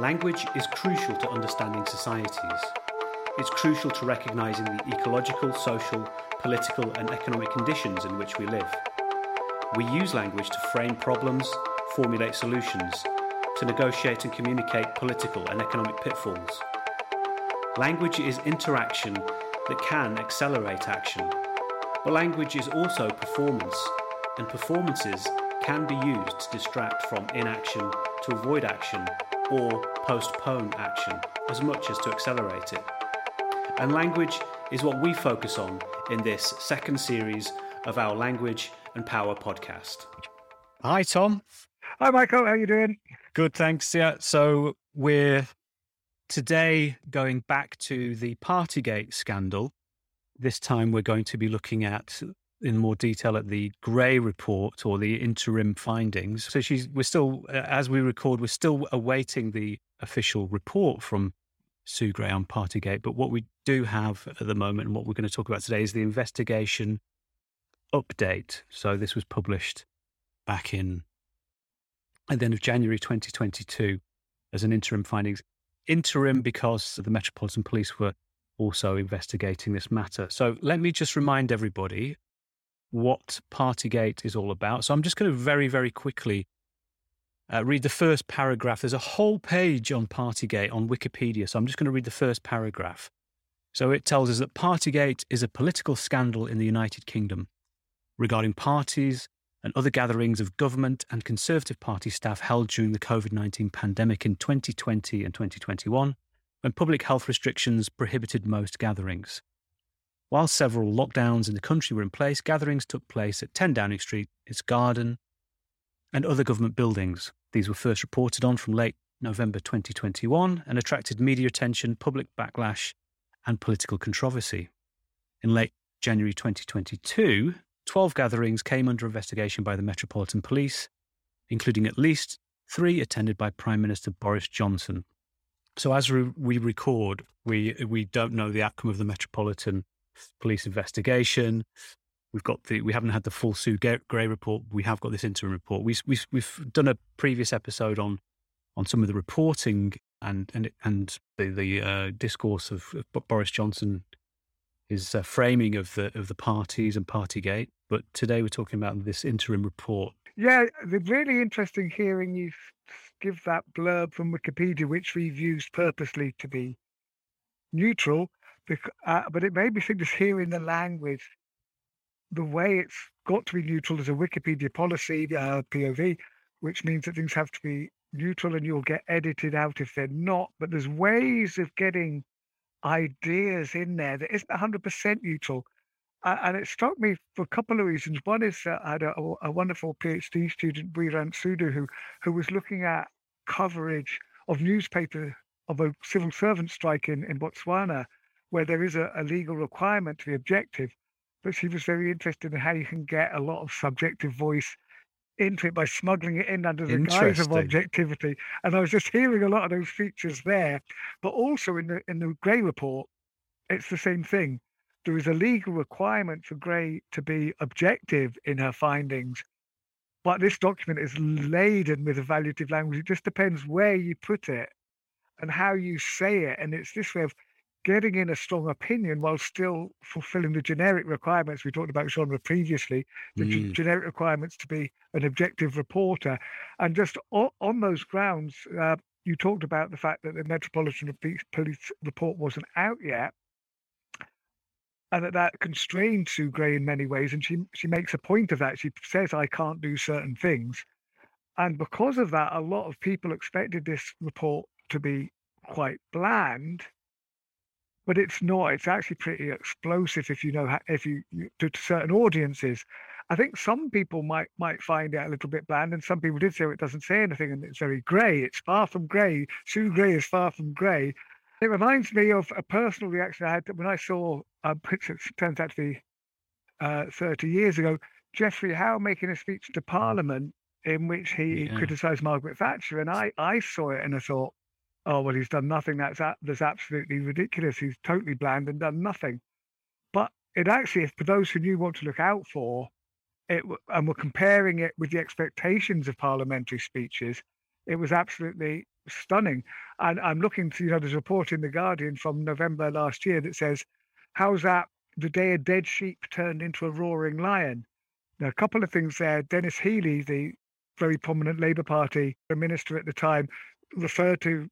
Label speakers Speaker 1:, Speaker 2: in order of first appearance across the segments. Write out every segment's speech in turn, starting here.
Speaker 1: Language is crucial to understanding societies. It's crucial to recognising the ecological, social, political, and economic conditions in which we live. We use language to frame problems, formulate solutions, to negotiate and communicate political and economic pitfalls. Language is interaction that can accelerate action. But language is also performance, and performances can be used to distract from inaction, to avoid action, or postpone action as much as to accelerate it. And language is what we focus on in this second series of our Language and Power podcast.
Speaker 2: Hi, Tom.
Speaker 3: Hi, Michael. How are you doing?
Speaker 2: Good, thanks. Yeah. So we're today going back to the Partygate scandal. This time we're going to be looking at in more detail at the Gray report or the interim findings. So she's we're still as we record we're still awaiting the official report from Sue Gray on Partygate. But what we do have at the moment and what we're going to talk about today is the investigation update. So this was published back in at the end of January 2022 as an interim findings. Interim because the Metropolitan Police were also investigating this matter. So let me just remind everybody what Partygate is all about. So I'm just going to very, very quickly uh, read the first paragraph. There's a whole page on Partygate on Wikipedia. So I'm just going to read the first paragraph. So it tells us that Partygate is a political scandal in the United Kingdom regarding parties and other gatherings of government and Conservative Party staff held during the COVID 19 pandemic in 2020 and 2021, when public health restrictions prohibited most gatherings. While several lockdowns in the country were in place, gatherings took place at 10 Downing Street, its garden, and other government buildings. These were first reported on from late November 2021 and attracted media attention, public backlash, and political controversy. In late January 2022, 12 gatherings came under investigation by the Metropolitan Police, including at least three attended by Prime Minister Boris Johnson. So, as we record, we, we don't know the outcome of the Metropolitan police investigation. We've got the we haven't had the full Sue Gray report. We have got this interim report. We, we've we've done a previous episode on on some of the reporting and and and the the uh, discourse of, of, Boris Johnson, his uh, framing of the of the parties and Partygate. But today we're talking about this interim report.
Speaker 3: Yeah, the really interesting hearing you give that blurb from Wikipedia, which we've used purposely to be neutral, uh, but it made me think just hearing the language, the way it's got to be neutral as a Wikipedia policy, uh, POV, which means that things have to be neutral and you'll get edited out if they're not. But there's ways of getting ideas in there that isn't 100% neutral. Uh, and it struck me for a couple of reasons. One is that I had a, a wonderful PhD student, Brirant Sudu, who, who was looking at coverage of newspaper of a civil servant strike in, in Botswana where there is a, a legal requirement to be objective. But she was very interested in how you can get a lot of subjective voice into it by smuggling it in under the guise of objectivity. And I was just hearing a lot of those features there. But also in the in the Gray report, it's the same thing. There is a legal requirement for Gray to be objective in her findings. But this document is laden with evaluative language. It just depends where you put it and how you say it. And it's this way of getting in a strong opinion while still fulfilling the generic requirements we talked about genre previously the mm. g- generic requirements to be an objective reporter. And just o- on those grounds uh, you talked about the fact that the metropolitan police report wasn't out yet. And that that constrained Sue Gray in many ways and she she makes a point of that. She says I can't do certain things. And because of that a lot of people expected this report to be quite bland but it's not. It's actually pretty explosive if you know how, if you, to, certain audiences. I think some people might might find it a little bit bland, and some people did say it doesn't say anything and it's very grey. It's far from grey. Sue Gray is far from grey. It reminds me of a personal reaction I had when I saw, um, it turns out to be uh, 30 years ago, Geoffrey Howe making a speech to Parliament in which he yeah. criticised Margaret Thatcher. And I, I saw it and I thought, oh well he's done nothing that's that's absolutely ridiculous he's totally bland and done nothing but it actually for those who knew what to look out for it and were comparing it with the expectations of parliamentary speeches it was absolutely stunning. And I'm looking to, you know, there's a report in The Guardian from November last year that says, How's that? The day a dead sheep turned into a roaring lion. Now, a couple of things there. Denis Healey the very prominent Labour Party minister at the time, referred to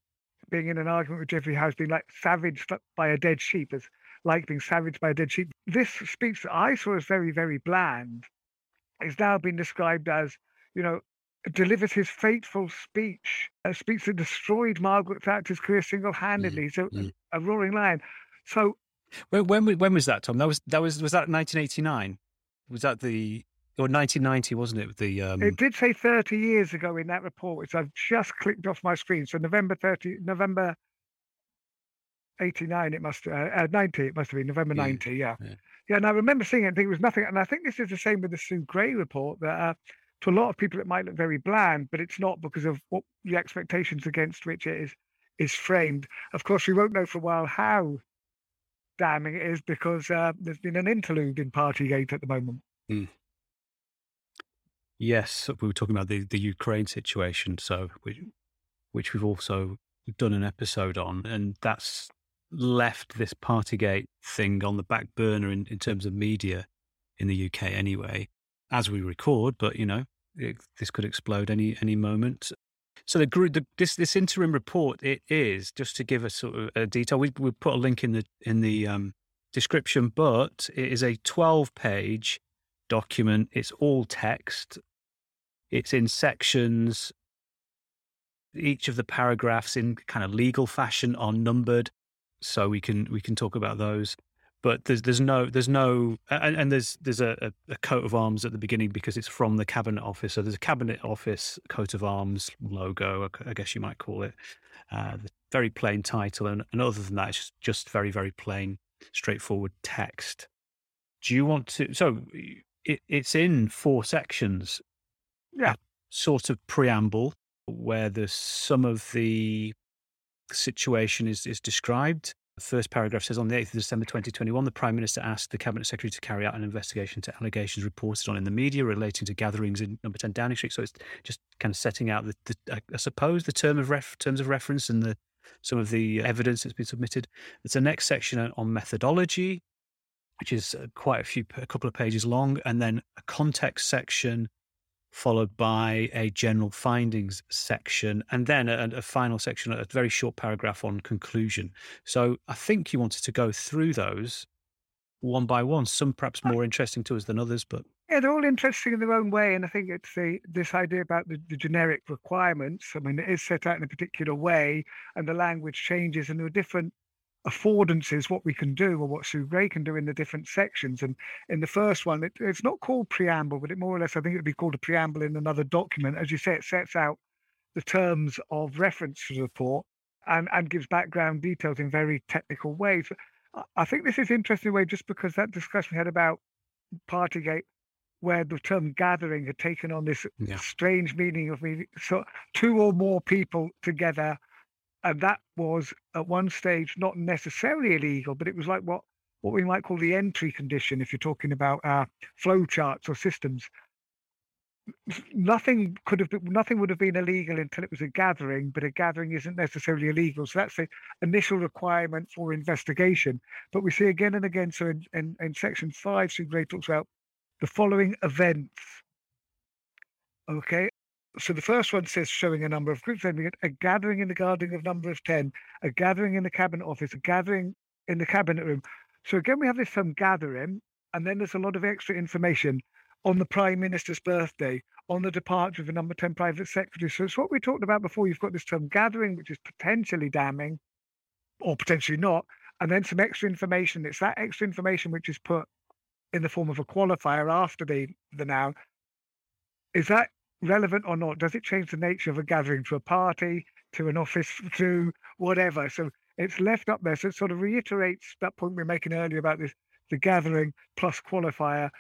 Speaker 3: being in an argument with Geoffrey Howe's being like savaged by a dead sheep, as like being savaged by a dead sheep. This speech that I saw as very, very bland is now been described as, you know, delivers his fateful speech, a speech that destroyed Margaret Thatcher's career single-handedly. Mm, so mm. a roaring lion. So
Speaker 2: when, when when was that, Tom? That was that was was that 1989? Was that the or 1990, wasn't it? The um...
Speaker 3: it did say 30 years ago in that report, which I've just clicked off my screen. So November 30, November 89, it must uh, uh 90, it must have been November 90. Yeah. yeah, yeah. And I remember seeing it. and think it was nothing. And I think this is the same with the Sue Gray report. That uh, to a lot of people it might look very bland, but it's not because of what the expectations against which it is is framed. Of course, we won't know for a while how damning it is because uh, there's been an interlude in Partygate at the moment. Mm.
Speaker 2: Yes, we were talking about the, the Ukraine situation, so which, which we've also done an episode on, and that's left this Partygate thing on the back burner in, in terms of media in the UK anyway, as we record. But you know, it, this could explode any any moment. So the the, this this interim report, it is just to give a sort of a detail. We we put a link in the in the um, description, but it is a twelve page document. It's all text. It's in sections. Each of the paragraphs in kind of legal fashion are numbered, so we can we can talk about those. But there's there's no there's no and, and there's there's a, a, coat of arms at the beginning because it's from the cabinet office. So there's a cabinet office coat of arms logo, I guess you might call it. Uh, very plain title, and, and other than that, it's just, very very plain, straightforward text. Do you want to? So it, it's in four sections
Speaker 3: yeah.
Speaker 2: sort of preamble where the some of the situation is, is described. The first paragraph says on the 8th of December 2021, the Prime Minister asked the Cabinet Secretary to carry out an investigation to allegations reported on in the media relating to gatherings in number 10 Downing Street. So it's just kind of setting out, the, the I suppose, the term of ref, terms of reference and the some of the evidence that's been submitted. There's a next section on methodology, which is uh, quite a few, a couple of pages long, and then a context section followed by a general findings section, and then a, a, final section, a very short paragraph on conclusion. So I think you wanted to go through those one by one, some perhaps more interesting to us than others, but.
Speaker 3: Yeah, they're all interesting in their own way. And I think it's the, this idea about the, the generic requirements. I mean, it is set out in a particular way, and the language changes, and there are different affordances what we can do or what Sue Gray can do in the different sections. And in the first one, it, it's not called preamble, but it more or less, I think it would be called a preamble in another document. As you say, it sets out the terms of reference to the report and, and gives background details in very technical ways. I think this is interesting way just because that discussion we had about Partygate, where the term gathering had taken on this yeah. strange meaning of me, so two or more people together and that was at one stage not necessarily illegal, but it was like what what we might call the entry condition if you're talking about uh, flow charts or systems. Nothing could have been, nothing would have been illegal until it was a gathering, but a gathering isn't necessarily illegal. So that's the initial requirement for investigation. But we see again and again. So in, in, in section five, Sue Gray talks about the following events. Okay, so the first one says showing a number of groups, then a gathering in the garden of number of 10, a gathering in the cabinet office, a gathering in the cabinet room. So again, we have this term gathering, and then there's a lot of extra information on the Prime Minister's birthday, on the departure of the number 10 private secretary. So it's what we talked about before. You've got this term gathering, which is potentially damning or potentially not, and then some extra information. It's that extra information which is put in the form of a qualifier after the, the noun. Is that relevant or not? Does it change the nature of a gathering to a party, to an office, to whatever? So it's left up there. So it sort of reiterates that point we were making earlier about this the gathering plus qualifier,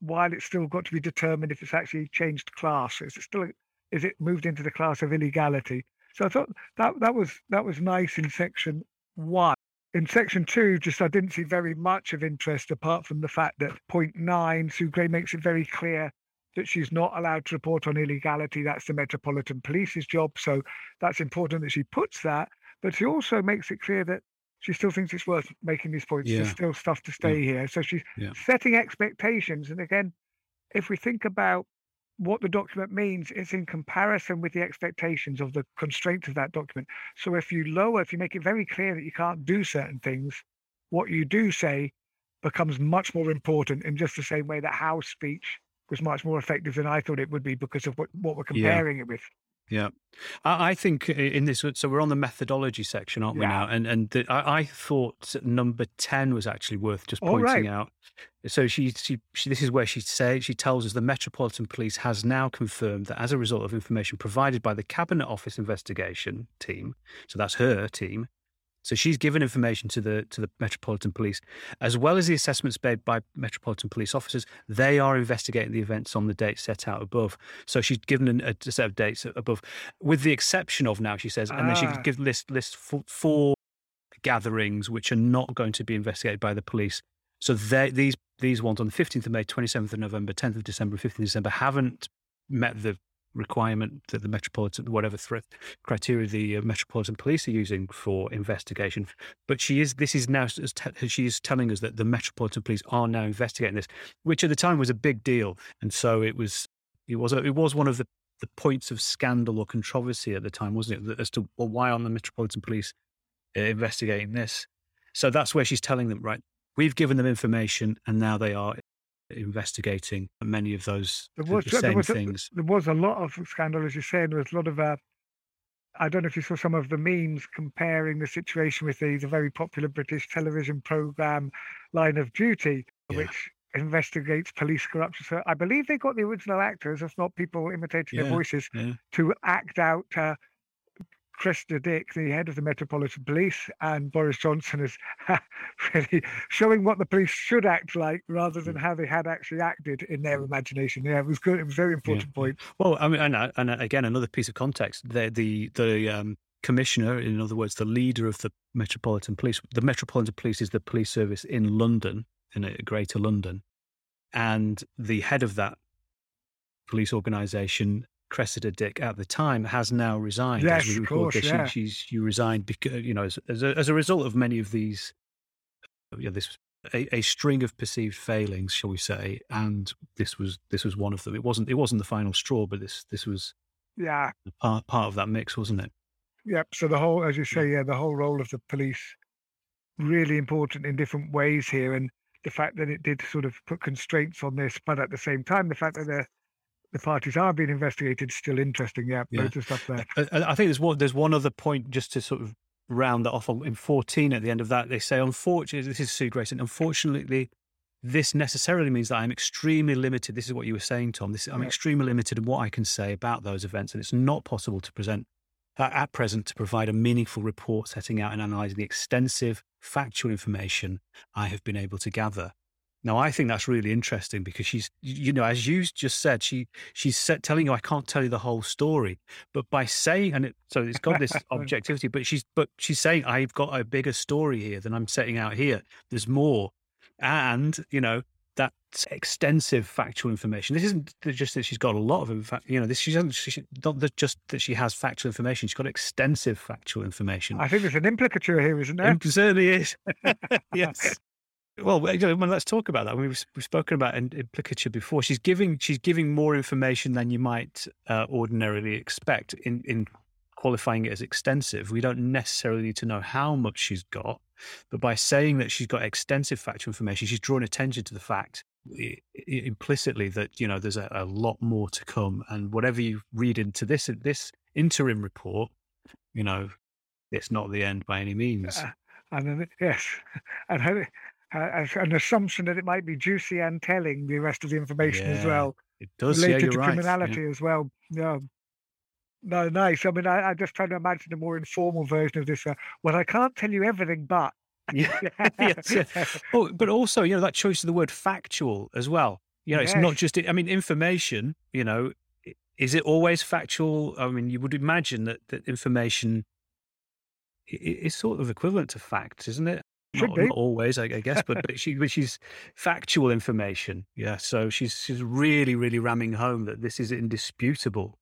Speaker 3: while it's still got to be determined if it's actually changed class. Is it still is it moved into the class of illegality? So I thought that that was that was nice in section one. In section two, just I didn't see very much of interest apart from the fact that point nine, Sue Gray makes it very clear that she's not allowed to report on illegality. That's the Metropolitan Police's job. So that's important that she puts that. But she also makes it clear that she still thinks it's worth making these points. Yeah. There's still stuff to stay yeah. here. So she's yeah. setting expectations. And again, if we think about what the document means, it's in comparison with the expectations of the constraints of that document. So if you lower, if you make it very clear that you can't do certain things, what you do say becomes much more important in just the same way that Howe's speech was much more effective than I thought it would be because of what, what we're comparing it with.
Speaker 2: Yeah, I, I, think uh, in this, so we're on the methodology section, aren't we yeah. now? And and the, I, I, thought number ten was actually worth just pointing right. out. So she, she, she, this is where she says she tells us the Metropolitan Police has now confirmed that as a result of information provided by the Cabinet Office investigation team, so that's her team, so she's given information to the to the Metropolitan Police, as well as the assessments made by Metropolitan Police officers. They are investigating the events on the dates set out above. So she's given a, a set of dates above, with the exception of now she says, and then she ah. gives list list four, four gatherings which are not going to be investigated by the police. So they, these these ones on the 15th of May, 27th of November, 10th of December, 15th of December haven't met the requirement that the metropolitan whatever criteria the uh, metropolitan police are using for investigation. But she is this is now she is telling us that the metropolitan police are now investigating this which at the time was a big deal. And so it was it was a, it was one of the the points of scandal or controversy at the time wasn't it as to well, why on the metropolitan police uh, investigating this? So that's where she's telling them right we've given them information and now they are investigating many of those there was, the same
Speaker 3: there
Speaker 2: things.
Speaker 3: A, there was a lot of scandal, as you say, and there was a lot of. Uh, I don't know if you saw some of the memes comparing the situation with the, the very popular British television program Line of Duty, yeah. which investigates police corruption. So I believe they got the original actors, if not people imitating yeah, their voices, yeah. to act out uh, Cressida Dick, the head of the Metropolitan Police, and Boris Johnson is really showing what the police should act like rather than mm. how they had actually acted in their imagination. Yeah, it was good. It was a very important yeah. point.
Speaker 2: Well, I mean, and, uh, and, again, another piece of context: the the the um, commissioner, in other words, the leader of the Metropolitan Police. The Metropolitan Police is the police service in London, in Greater London, and the head of that police organisation Cressida Dick at the time has now resigned.
Speaker 3: Yes, of course, this, yeah.
Speaker 2: she, she's she resigned because you know as, as a, as, a, result of many of these, uh, you know, this a, a, string of perceived failings, shall we say, and this was this was one of them. It wasn't it wasn't the final straw, but this this was
Speaker 3: yeah
Speaker 2: part part of that mix, wasn't it?
Speaker 3: Yep. So the whole, as you say, yeah, the whole role of the police really important in different ways here, and the fact that it did sort of put constraints on this, but at the same time, the fact that they're the parties are being investigated still interesting. Yeah, yeah. loads of stuff there. I,
Speaker 2: I think there's one there's one other point just to sort of round that off in 14 at the end of that they say unfortunately this is Sue Grayson unfortunately this necessarily means that I'm extremely limited this is what you were saying Tom this I'm yeah. extremely limited in what I can say about those events and it's not possible to present uh, at present to provide a meaningful report setting out and analysing the extensive factual information I have been able to gather now, I think that's really interesting because she's, you know, as you just said, she she's set, telling you I can't tell you the whole story, but by saying, and it, so it's got this objectivity, but she's but she's saying I've got a bigger story here than I'm setting out here. There's more, and you know that extensive factual information. This isn't just that she's got a lot of, in fact, you know, this she's she, not just that she has factual information. She's got extensive factual information.
Speaker 3: I think there's an implicature here, isn't there?
Speaker 2: It certainly is. yes. Well, let's talk about that. We've, we've spoken about implicature before. She's giving she's giving more information than you might uh, ordinarily expect in in qualifying it as extensive. We don't necessarily need to know how much she's got, but by saying that she's got extensive factual information, she's drawing attention to the fact implicitly that you know there's a, a lot more to come. And whatever you read into this this interim report, you know, it's not the end by any means. Uh,
Speaker 3: and then, yes, and uh, an assumption that it might be juicy and telling the rest of the information yeah, as well.
Speaker 2: It does
Speaker 3: related
Speaker 2: yeah,
Speaker 3: to
Speaker 2: right.
Speaker 3: criminality yeah. as well. Yeah. No, nice. I mean, I, I just trying to imagine a more informal version of this. Uh, well, I can't tell you everything, but
Speaker 2: yeah, yes, yeah. Oh, but also, you know, that choice of the word factual as well. You know, yes. it's not just. I mean, information. You know, is it always factual? I mean, you would imagine that that information is sort of equivalent to facts, isn't it? Not, not, always, I, I guess, but, but she, but she's factual information. Yeah, so she's she's really, really ramming home that this is indisputable.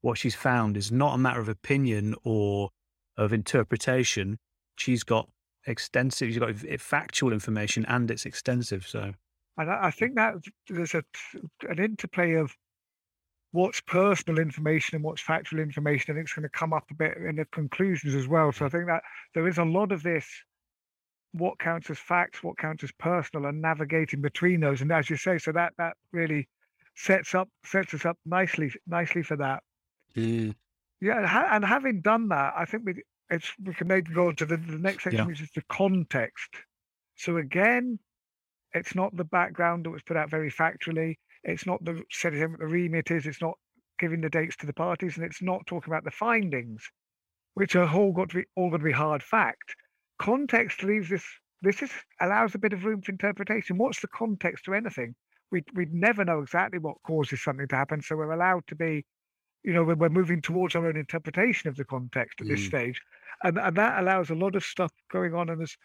Speaker 2: What she's found is not a matter of opinion or of interpretation. She's got extensive. She's got factual information, and it's extensive. So,
Speaker 3: and I think that there's a an interplay of what's personal information and what's factual information, and it's going to come up a bit in the conclusions as well. So I think that there is a lot of this what counts as facts, what counts as personal, and navigating between those. And as you say, so that that really sets up sets us up nicely nicely for that.
Speaker 2: Mm.
Speaker 3: Yeah, and having done that, I think we it's we can maybe go on to the, the next section, yeah. which is the context. So again, it's not the background that was put out very factually. It's not the setting what the remit is. It's not giving the dates to the parties, and it's not talking about the findings, which are all got to be all got to be hard fact context leaves this this is allows a bit of room for interpretation. What's the context to anything? We'd, we'd never know exactly what causes something to happen, so we're allowed to be, you know, we're moving towards our own interpretation of the context at this mm. stage, and and that allows a lot of stuff going on. And this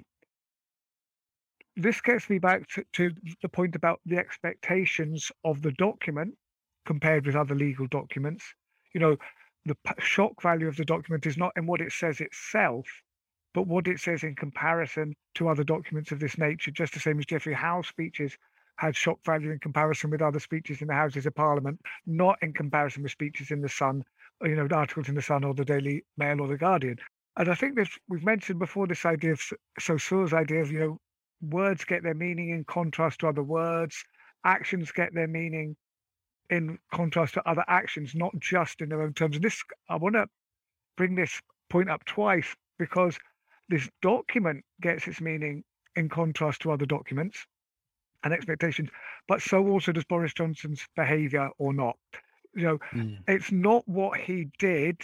Speaker 3: this gets me back to, to the point about the expectations of the document compared with other legal documents. You know, the shock value of the document is not in what it says itself, but what it says in comparison to other documents of this nature, just the same as Geoffrey Howe's speeches had shock value in comparison with other speeches in the Houses of Parliament, not in comparison with speeches in the Sun, you know, articles in the Sun or the Daily Mail or the Guardian. And I think this we've mentioned before this idea of Saussure's idea of you know words get their meaning in contrast to other words, actions get their meaning in contrast to other actions, not just in their own terms. And this I want to bring this point up twice because this document gets its meaning in contrast to other documents and expectations, but so also does Boris Johnson's behavior or not. You know, mm. it's not what he did,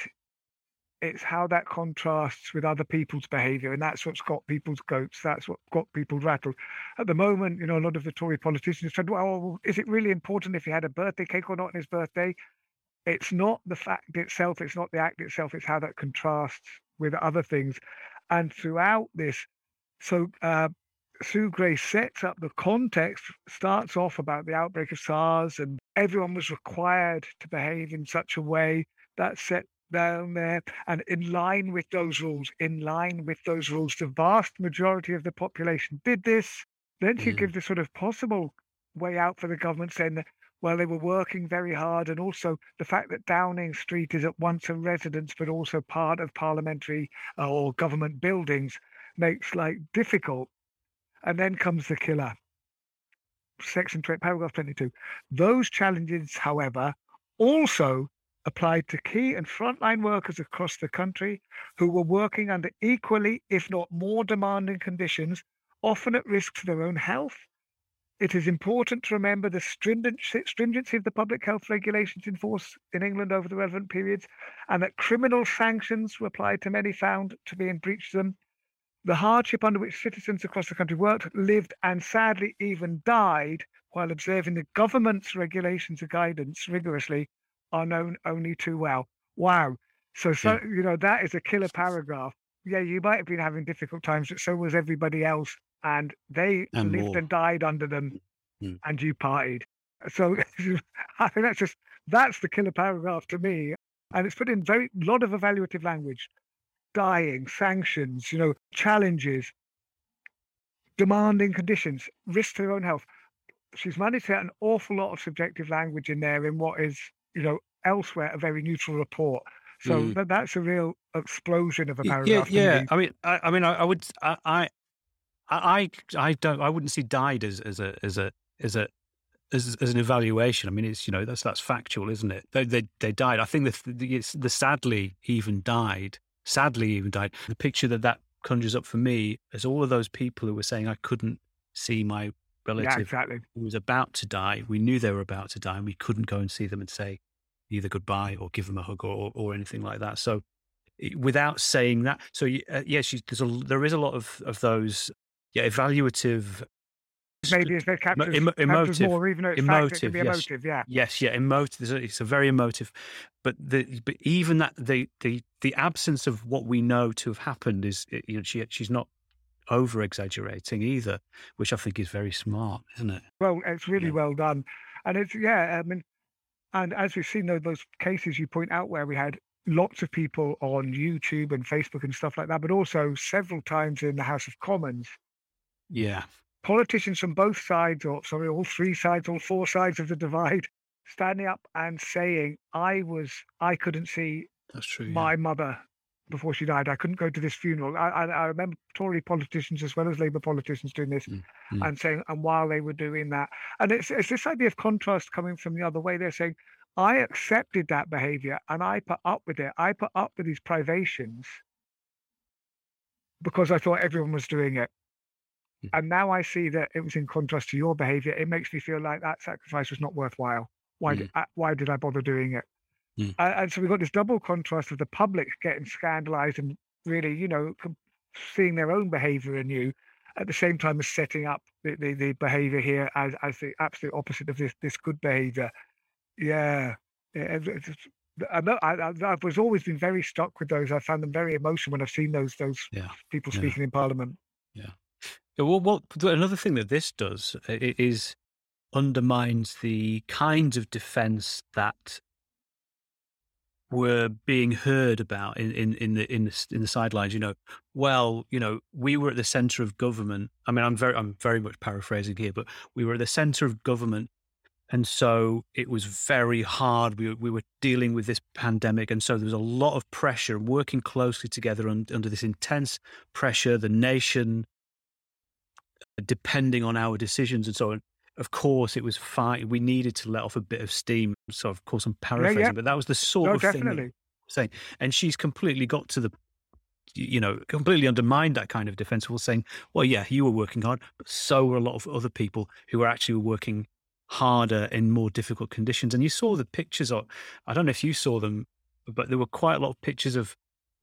Speaker 3: it's how that contrasts with other people's behavior. And that's what's got people's goats. That's what got people rattled. At the moment, you know, a lot of the Tory politicians said, well, is it really important if he had a birthday cake or not on his birthday? It's not the fact itself, it's not the act itself, it's how that contrasts with other things. And throughout this, so uh, Sue Gray sets up the context, starts off about the outbreak of SARS, and everyone was required to behave in such a way that set down there. And in line with those rules, in line with those rules, the vast majority of the population did this. Then she mm. gives the sort of possible way out for the government, saying that well, they were working very hard, and also the fact that Downing Street is at once a residence but also part of parliamentary uh, or government buildings makes life difficult. And then comes the killer. Section 20, paragraph 22. Those challenges, however, also applied to key and frontline workers across the country who were working under equally, if not more demanding conditions, often at risk to their own health, it is important to remember the stringency of the public health regulations in force in England over the relevant periods, and that criminal sanctions were applied to many found to be in breach of them. The hardship under which citizens across the country worked, lived, and sadly even died while observing the government's regulations and guidance rigorously are known only too well. Wow. So, so yeah. you know, that is a killer paragraph. Yeah, you might have been having difficult times, but so was everybody else and they and lived more. and died under them, mm. and you partied. So I think that's just that's the killer paragraph to me, and it's put in very lot of evaluative language, dying, sanctions, you know, challenges, demanding conditions, risk to their own health. She's managed to get an awful lot of subjective language in there in what is, you know, elsewhere a very neutral report. So mm. that, that's a real explosion of a paragraph.
Speaker 2: Yeah, yeah. I mean, I, I mean, I, I would, I, I, I don't. I wouldn't see died as as a as a as a as, as an evaluation. I mean, it's you know that's that's factual, isn't it? They they, they died. I think the the, the sadly even died. Sadly even died. The picture that that conjures up for me is all of those people who were saying I couldn't see my relative yeah,
Speaker 3: exactly.
Speaker 2: who was about to die. We knew they were about to die, and we couldn't go and see them and say either goodbye or give them a hug or or anything like that. So without saying that, so uh, yes, there's a, there is a lot of of those yeah, evaluative.
Speaker 3: Maybe it's captures, Emo- emotive, more, even though it's emotive, fact, it yes. emotive, yeah.
Speaker 2: Yes, yeah, emotive. It's a very emotive, but the but even that the the the absence of what we know to have happened is you know she she's not over exaggerating either, which I think is very smart, isn't it?
Speaker 3: Well, it's really
Speaker 2: Yeah.
Speaker 3: well done, and it's yeah. I mean, and as we've seen those, those cases you point out where we had lots of people on YouTube and Facebook and stuff like that, but also several times in the House of Commons,
Speaker 2: Yeah.
Speaker 3: politicians from both sides, or sorry, all three sides, all four sides of the divide, standing up and saying, "I was, I couldn't see
Speaker 2: That's true. yeah.
Speaker 3: my mother before she died. I couldn't go to this funeral. I, I, I remember Tory politicians as well as Labour politicians doing this
Speaker 2: Mm, mm.
Speaker 3: and saying, and while they were doing that, and it's, it's this idea of contrast coming from the other way. They're saying, I accepted that behaviour and I put up with it. I put up with these privations because I thought everyone was doing it.
Speaker 2: Mm.
Speaker 3: And now I see that it was in contrast to your behaviour. It makes me feel like that sacrifice was not worthwhile. Why, did, uh, why did I bother doing it?
Speaker 2: Mm.
Speaker 3: And, and so we've got this double contrast of the public getting scandalized and really, you know, seeing their own behavior in you at the same time as setting up the, the, the behavior here as, as the absolute opposite of this, this good behavior. Yeah. yeah I, know, I, I, I was always been very stuck with those. I found them very emotional when I've seen those those
Speaker 2: Yeah,
Speaker 3: people
Speaker 2: yeah.
Speaker 3: speaking in Parliament.
Speaker 2: Yeah, well, well, another thing that this does uh, i- is undermines the kinds of defence that were being heard about in, in, in the in the in the sidelines. You know, well, you know, we were at the centre of government. I mean, I'm very I'm very much paraphrasing here, but we were at the centre of government, and so it was very hard. We we were dealing with this pandemic, and so there was a lot of pressure. Working closely together un, under this intense pressure, the nation depending on our decisions and so on. Of course, it was fine. We needed to let off a bit of steam. So, of course, I'm paraphrasing, but that was the sort
Speaker 3: No,
Speaker 2: of thing
Speaker 3: definitely.
Speaker 2: I'm saying. And she's completely got to the, you know, completely undermined that kind of defense. Well, saying, well, yeah, you were working hard, but so were a lot of other people who were actually working harder in more difficult conditions. And you saw the pictures of, I don't know if you saw them, but there were quite a lot of pictures of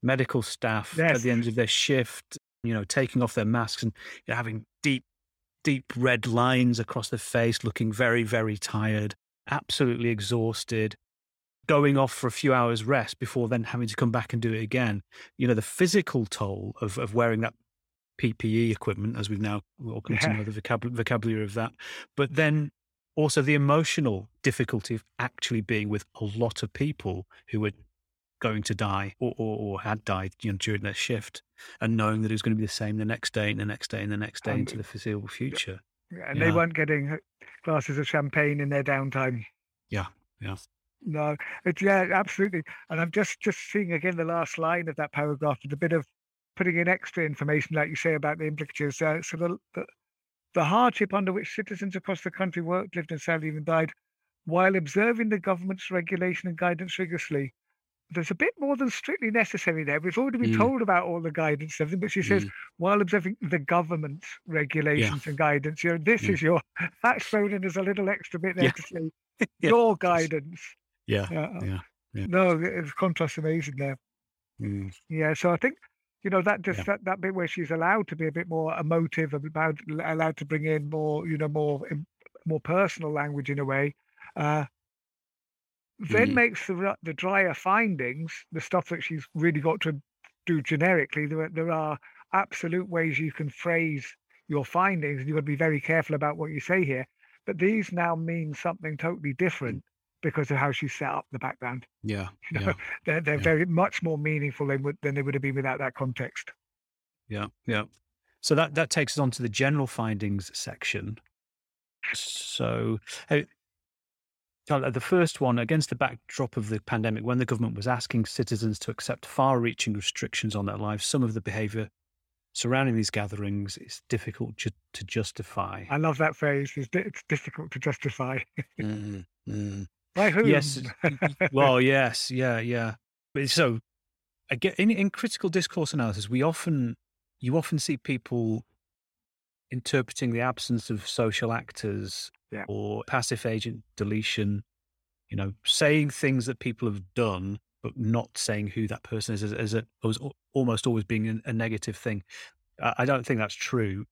Speaker 2: medical staff at the end of their shift, you know, taking off their masks and you know, having deep, deep red lines across their face, looking very, very tired, absolutely exhausted, going off for a few hours rest before then having to come back and do it again. You know, the physical toll of, of wearing that PPE equipment, as we've now all come to know the vocab- vocabulary of that, but then also the emotional difficulty of actually being with a lot of people who were going to die or, or, or had died you know, during their shift and knowing that it was going to be the same the next day and the next day and the next day
Speaker 3: And-
Speaker 2: into the foreseeable future.
Speaker 3: And they weren't getting glasses of champagne in their downtime.
Speaker 2: Yeah, yeah.
Speaker 3: No, it's yeah, absolutely. And I'm just just seeing again the last line of that paragraph with a bit of putting in extra information, like you say about the implicatures. Uh, so the, the the hardship under which citizens across the country worked, lived, and sadly even died, while observing the government's regulation and guidance rigorously. There's a bit more than strictly necessary there. We've already been
Speaker 2: Mm.
Speaker 3: told about all the guidance and everything, but she says,
Speaker 2: Mm.
Speaker 3: while observing the government's regulations and guidance, you know, this
Speaker 2: Mm.
Speaker 3: is your that's thrown in as a little extra bit there
Speaker 2: Yeah.
Speaker 3: to say
Speaker 2: Yeah.
Speaker 3: your guidance.
Speaker 2: Yeah.
Speaker 3: Yeah.
Speaker 2: Yeah. Yeah.
Speaker 3: No, it's contrast amazing there.
Speaker 2: Mm.
Speaker 3: Yeah, so I think you know that just
Speaker 2: Yeah.
Speaker 3: that, that bit where she's allowed to be a bit more emotive, about allowed to bring in more, you know, more more personal language in a way. Uh, then
Speaker 2: Mhm.
Speaker 3: makes the the drier findings, the stuff that she's really got to do generically. There are, there are absolute ways you can phrase your findings, and you've got to be very careful about what you say here. But these now mean something totally different because of how she set up the background.
Speaker 2: Yeah.
Speaker 3: You know,
Speaker 2: Yeah.
Speaker 3: they're they're
Speaker 2: Yeah.
Speaker 3: very much more meaningful than would than they would have been without that context.
Speaker 2: Yeah. Yeah. So that, that takes us on to the general findings section. So, the first one, against the backdrop of the pandemic, when the government was asking citizens to accept far reaching restrictions on their lives, some of the behaviour surrounding these gatherings is difficult ju- to justify.
Speaker 3: I love that phrase. It's, di- it's difficult to justify.
Speaker 2: Mm, mm.
Speaker 3: By whom?
Speaker 2: Yes. well, yes, yeah, yeah. So, again, in, in critical discourse analysis, we often, you often see people interpreting the absence of social actors
Speaker 3: Yeah.
Speaker 2: or passive agent deletion, you know, saying things that people have done, but not saying who that person is as, as, a, as almost always being a, negative thing. I, don't think that's true.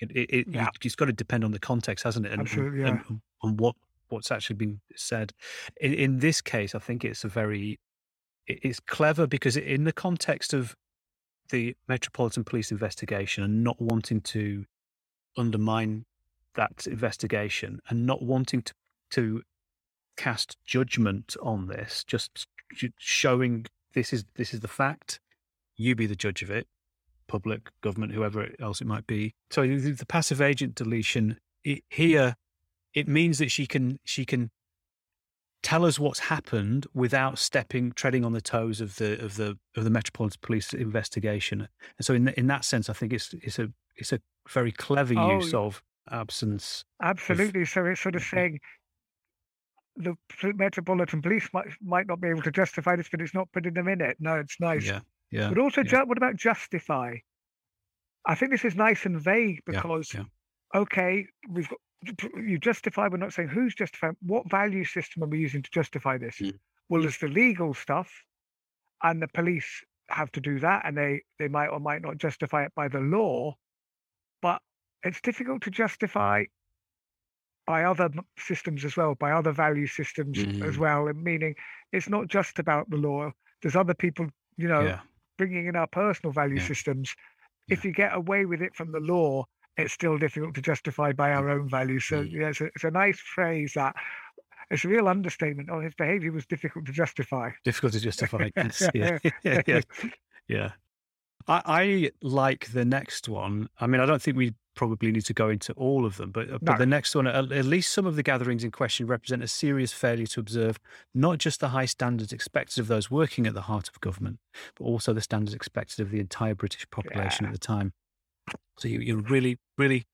Speaker 2: It, it,
Speaker 3: Yeah.
Speaker 2: It's got to depend on the context, hasn't it? And, and-
Speaker 3: Absolutely,
Speaker 2: and,
Speaker 3: yeah.
Speaker 2: and what what's actually been said. In, in this case, I think it's a very it- it's clever because in the context of the Metropolitan Police investigation and not wanting to undermine that investigation and not wanting to to cast judgment on this, just showing this is this is the fact. You be the judge of it, public, government, whoever else it might be. So the passive agent deletion it, here, it means that she can she can tell us what's happened without stepping treading on the toes of the of the of the Metropolitan Police investigation. And so in in that sense, I think it's it's a it's a very clever oh, use of absence.
Speaker 3: Absolutely. So it's sort of saying the Metropolitan Police might might not be able to justify this, but it's not putting them in it. No, it's nice.
Speaker 2: Yeah. Yeah.
Speaker 3: But also,
Speaker 2: yeah.
Speaker 3: what about justify? I think this is nice and vague because, yeah, yeah. okay, we've got you justify. We're not saying who's justifying. What value system are we using to justify this? Mm. Well, there's the legal stuff, and the police have to do that, and they they might or might not justify it by the law, but it's difficult to justify by other systems as well, by other value systems mm. as well. And meaning, it's not just about the law. There's other people, you know, yeah. bringing in our personal value yeah. systems. Yeah. If you get away with it from the law, it's still difficult to justify by our own values. So mm. yeah, it's a, it's a nice phrase that it's a real understatement. Oh, his behaviour was difficult to justify.
Speaker 2: Difficult to justify. yes. yeah. yeah. yeah. Yeah. I, I, like the next one. I mean, I don't think we probably need to go into all of them, but, uh, but the next one, at, at least some of the gatherings in question represent a serious failure to observe not just the high standards expected of those working at the heart of government, but also the standards expected of the entire British population yeah. at the time. So you, you really, really,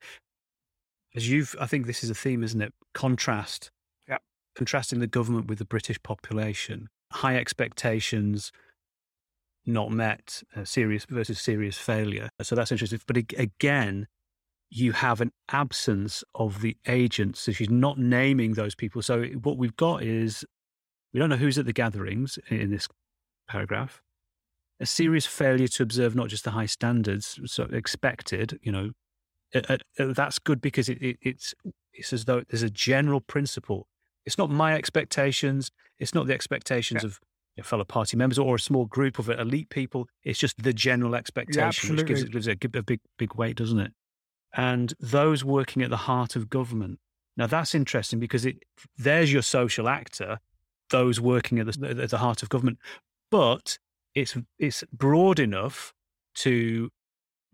Speaker 2: as you've, I think this is a theme, isn't it? Contrast.
Speaker 3: Yeah.
Speaker 2: Contrasting the government with the British population, high expectations, not met, uh, serious versus serious failure. So that's interesting. But again, you have an absence of the agents. So she's not naming those people. So what we've got is we don't know who's at the gatherings in this paragraph. A serious failure to observe not just the high standards so expected, you know, uh, uh, that's good because it, it, it's it's as though there's a general principle. It's not my expectations. It's not the expectations yeah. of your fellow party members or a small group of elite people. It's just the general expectation, yeah, which gives it gives it a, a big big weight, doesn't it? And those working at the heart of government. Now that's interesting because it there's your social actor, those working at the, at the heart of government, but it's it's broad enough to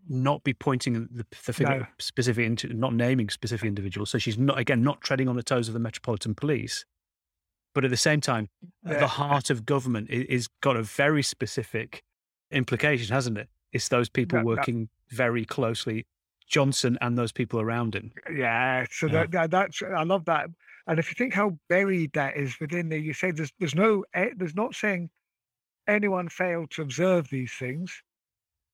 Speaker 2: not be pointing the, the figure no. specific into not naming specific individuals. So she's not again not treading on the toes of the Metropolitan Police, but at the same time, yeah. the heart of government is, is got a very specific implication, hasn't it? It's those people no, working no. very closely Johnson and those people around him.
Speaker 3: Yeah, so yeah. That, that, that's I love that. And if you think how buried that is within there, you say there's there's no eh, there's not saying anyone failed to observe these things.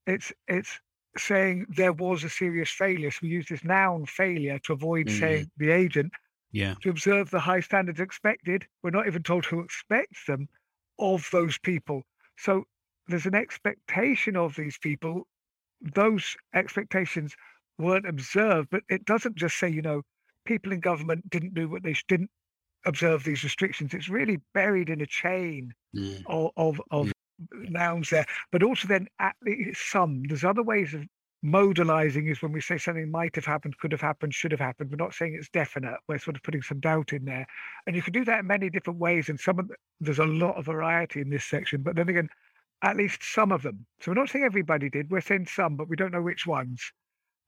Speaker 3: It's it's saying there was a serious failure. So we use this noun failure to avoid mm-hmm. saying the agent.
Speaker 2: Yeah.
Speaker 3: To observe the high standards expected. We're not even told who expects them of those people. So there's an expectation of these people. Those expectations weren't observed. But it doesn't just say, you know, people in government didn't do what they didn't observe these restrictions. It's really buried in a chain mm. of of, of mm. nouns there. But also then at the some. There's other ways of modalizing is when we say something might have happened, could have happened, should have happened. We're not saying it's definite. We're sort of putting some doubt in there, and you can do that in many different ways. And some of the, there's a lot of variety in this section. But then again, at least some of them. So we're not saying everybody did. We're saying some, but we don't know which ones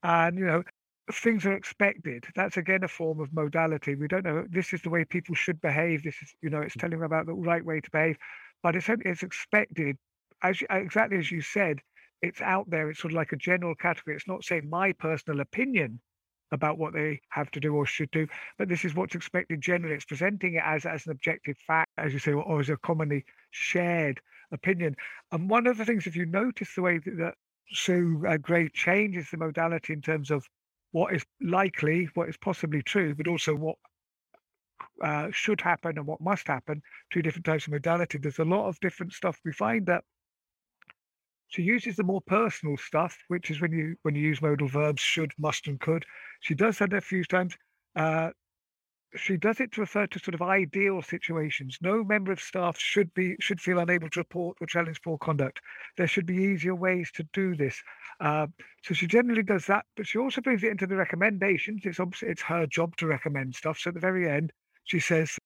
Speaker 3: and you know things are expected. That's again a form of modality. We don't know this is the way people should behave. This is you know it's mm. telling them about the right way to behave. But it's it's expected as exactly as you said it's out there. It's sort of like a general category. It's not saying my personal opinion about what they have to do or should do but this is what's expected generally. It's presenting it as as an objective fact as you say or, or as a commonly shared opinion. And one of the things if you notice the way that so uh, change changes the modality in terms of what is likely, what is possibly true, but also what uh, should happen and what must happen. Two different types of modality. There's a lot of different stuff. We find that she uses the more personal stuff, which is when you when you use modal verbs should, must, and could. She does that a few times. Uh, she does it to refer to sort of ideal situations. No member of staff should be should feel unable to report or challenge poor conduct. There should be easier ways to do this. Uh, so she generally does that, but she also brings it into the recommendations. It's obviously it's her job to recommend stuff. So at the very end, she says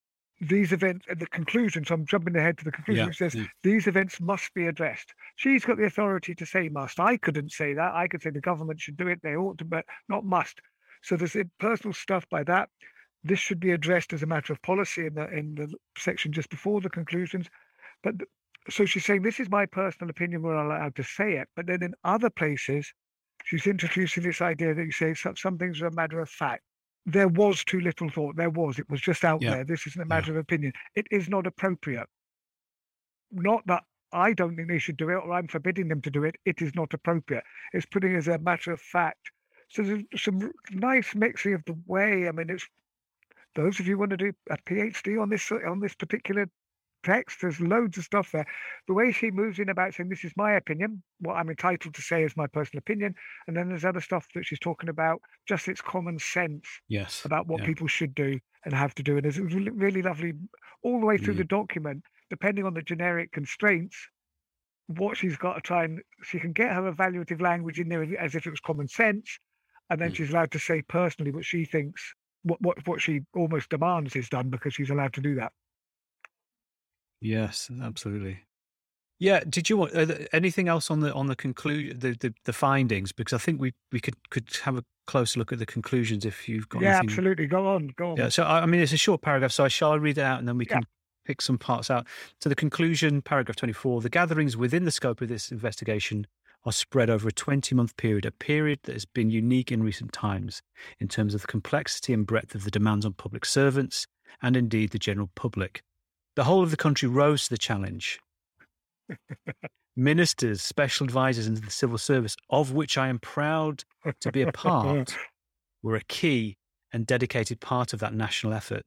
Speaker 3: these events at the conclusion. So I'm jumping ahead to the conclusion,
Speaker 2: Yeah,
Speaker 3: which says
Speaker 2: yeah.
Speaker 3: these events must be addressed. She's got the authority to say must. I couldn't say that. I could say the government should do it. They ought to, but not must. So there's personal stuff by that. This should be addressed as a matter of policy in the in the section just before the conclusions. But so she's saying this is my personal opinion. We're allowed to say it. But then in other places, she's introducing this idea that you say some, some things are a matter of fact. There was too little thought. There was. It was just out
Speaker 2: Yeah.
Speaker 3: there. This isn't a matter of opinion. It is not appropriate. Not that I don't think they should do it or I'm forbidding them to do it. It is not appropriate. It's putting it as a matter of fact. So there's some nice mixing of the way. I mean, it's those of you who want to do a PhD on this on this particular text, there's loads of stuff there. The way she moves in about saying this is my opinion, what I'm entitled to say is my personal opinion, and then there's other stuff that she's talking about, just its common sense
Speaker 2: Yes.
Speaker 3: about what
Speaker 2: yeah.
Speaker 3: people should do and have to do. And it's really really lovely all the way through
Speaker 2: Mm.
Speaker 3: the document, depending on the generic constraints, what she's got to try and she can get her evaluative language in there as if it was common sense, and then
Speaker 2: Mm.
Speaker 3: she's allowed to say personally what she thinks, what what what she almost demands is done because she's allowed to do that.
Speaker 2: Yes, absolutely. Yeah. Did you want uh, th- anything else on the on the conclusion the, the the findings? Because I think we we could could have a closer look at the conclusions if you've got
Speaker 3: yeah,
Speaker 2: anything.
Speaker 3: absolutely. Go on, go on.
Speaker 2: Yeah. So I I mean, it's a short paragraph, so I shall read it out, and then we
Speaker 3: Yeah.
Speaker 2: can pick some parts out. To the conclusion, paragraph twenty-four: the gatherings within the scope of this investigation are spread over a twenty-month period, a period that has been unique in recent times in terms of the complexity and breadth of the demands on public servants and indeed the general public. The whole of the country rose to the challenge. Ministers, special advisors, and the civil service, of which I am proud to be a part, were a key and dedicated part of that national effort.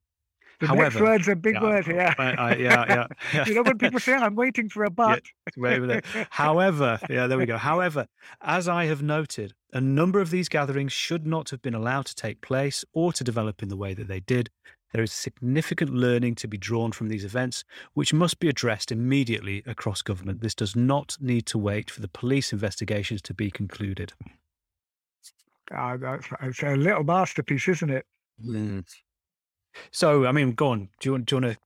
Speaker 3: The next
Speaker 2: However,
Speaker 3: word's a big
Speaker 2: yeah,
Speaker 3: word here.
Speaker 2: I, I, yeah, yeah, yeah.
Speaker 3: you know when people say, "I'm waiting for a but."
Speaker 2: With. However, yeah, there we go. However, as I have noted, a number of these gatherings should not have been allowed to take place or to develop in the way that they did. There is significant learning to be drawn from these events, which must be addressed immediately across government. This does not need to wait for the police investigations to be concluded.
Speaker 3: Ah, that's, it's a little masterpiece, isn't it?
Speaker 2: So, I mean, go on. Do you want, do you want to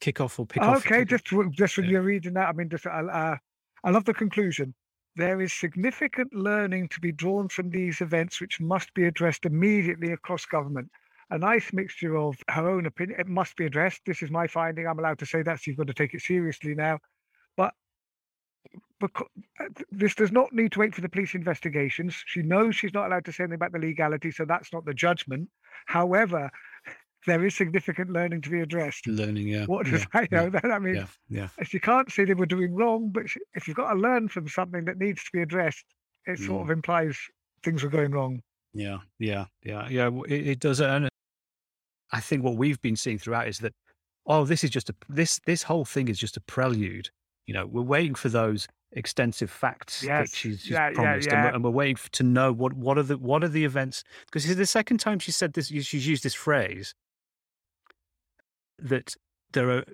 Speaker 2: kick off or pick off?
Speaker 3: okay, just just when you're reading that, I mean, just I, uh, I love the conclusion. There is significant learning to be drawn from these events, which must be addressed immediately across government. A nice mixture of her own opinion. It must be addressed. This is my finding. I'm allowed to say that. So you've got to take it seriously now. But because, this does not need to wait for the police investigations. She knows she's not allowed to say anything about the legality, so that's not the judgment. However, there is significant learning to be addressed.
Speaker 2: Learning, yeah.
Speaker 3: What does
Speaker 2: yeah,
Speaker 3: that, you know, that, I mean,
Speaker 2: yeah, yeah.
Speaker 3: If you can't say they were doing wrong, but if you've got to learn from something that needs to be addressed, it sort
Speaker 2: Mm.
Speaker 3: of implies things were going wrong.
Speaker 2: Yeah, yeah, yeah, yeah. It, it does, and I think what we've been seeing throughout is that oh, this is just a this this whole thing is just a prelude. You know, we're waiting for those extensive facts
Speaker 3: Yes,
Speaker 2: that she's, she's
Speaker 3: yeah, yeah,
Speaker 2: promised, And,
Speaker 3: yeah.
Speaker 2: we're, and we're waiting f- to know what what are the what are the events because this is the second time she said this. She's used this phrase that there are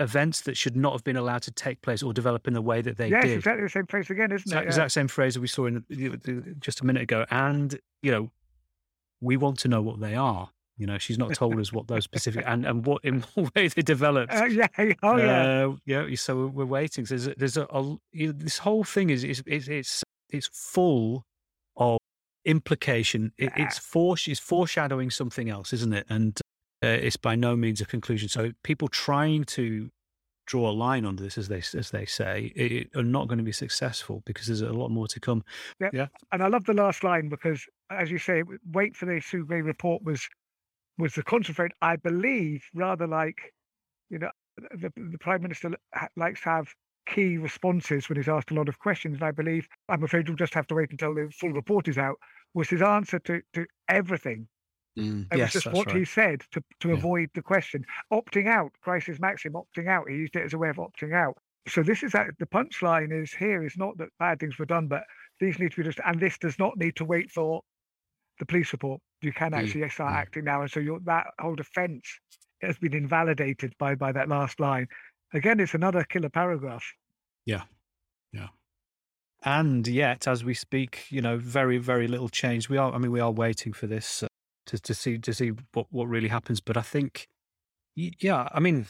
Speaker 2: events that should not have been allowed to take place or develop in the way that they
Speaker 3: yes,
Speaker 2: did
Speaker 3: exactly the same place again, isn't
Speaker 2: exact,
Speaker 3: it?
Speaker 2: exact same phrase that we saw in the, the, the, just a minute ago. And you know, we want to know what they are. You know, she's not told us what those specific and, and what in what way they developed.
Speaker 3: Uh, yeah, oh yeah.
Speaker 2: Uh, yeah. So we're- waiting. So there's a, there's a, a you know, this whole thing is is, is it's it's full of implication. It, it's fore it's foreshadowing something else, isn't it? And uh, it's by no means a conclusion. So people trying to draw a line under this, as they as they say, it, are not going to be successful because there's a lot more to come.
Speaker 3: Yeah, And I love the last line because, as you say, wait for the Sue Gray report was was the concentrate. I believe rather like, you know, the, the prime minister likes to have key responses when he's asked a lot of questions. And I believe I'm afraid you'll just have to wait until the full report is out. Was his answer to to everything? Mm. It
Speaker 2: yes,
Speaker 3: was just
Speaker 2: that's
Speaker 3: what he said to to
Speaker 2: Yeah.
Speaker 3: avoid the question. Opting out, Grice's maxim, opting out. He used it as a way of opting out. So this is that the punchline is here is not that bad things were done, but these need to be just, and this does not need to wait for the police report. You can mm. actually start mm. acting now, and so your that whole defence has been invalidated by by that last line. Again, it's another killer paragraph.
Speaker 2: Yeah, yeah. And yet, as we speak, you know, very very little change. We are, I mean, we are waiting for this uh, to to see to see what what really happens. But I think, yeah, I mean,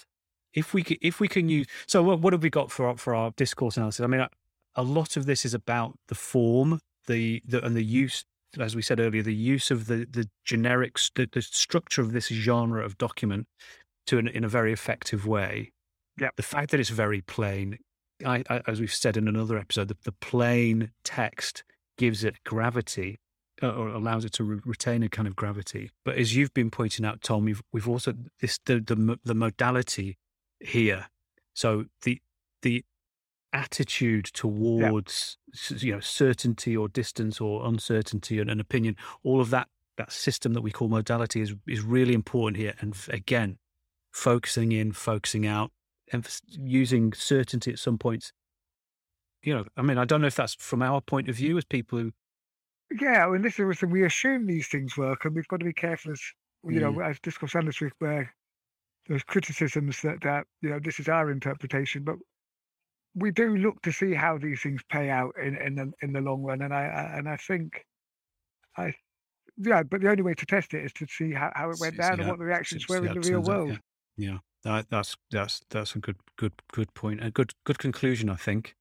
Speaker 2: if we can, if we can use so what, what have we got for our, for our discourse analysis? I mean, a, a lot of this is about the form, the, the and the use as we said earlier, the use of the the generic the, the structure of this genre of document to an, in a very effective way.
Speaker 3: Yeah.
Speaker 2: The fact that it's very plain, I, I, as we've said in another episode, the, the plain text gives it gravity uh, Uh, or allows it to re- retain a kind of gravity. But as you've been pointing out, Tom, we've we've also this the the, the modality here. So the the attitude towards yeah. you know certainty or distance or uncertainty and an opinion all of that that system that we call modality is is really important here and again focusing in focusing out and using certainty at some points you know i mean i don't know if that's from our point of view as people who
Speaker 3: yeah I mean, this is we assume these things work and we've got to be careful as you mm. know as discourse analysts where there's criticisms that that you know this is our interpretation but we do look to see how these things pay out in in the in the long run, and I, I and I think I yeah, but the only way to test it is to see how, how it went down and what the reactions were in the real world.
Speaker 2: Out, yeah. yeah, that, that's that's that's a good good good point, a good good conclusion, I think.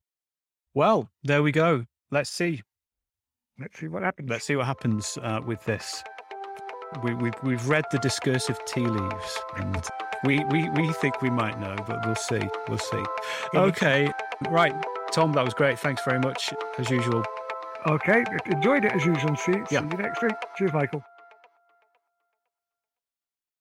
Speaker 2: Well, there we go. Let's see.
Speaker 3: Let's see what happens.
Speaker 2: Let's see what happens uh, with this. We, we've we've read the discursive tea leaves, and we, we we think we might know, but we'll see. We'll see. Okay. Right, Tom, that was great. Thanks very much, as usual.
Speaker 3: Okay, enjoyed it as usual. See, yeah. see you next week. Cheers, Michael.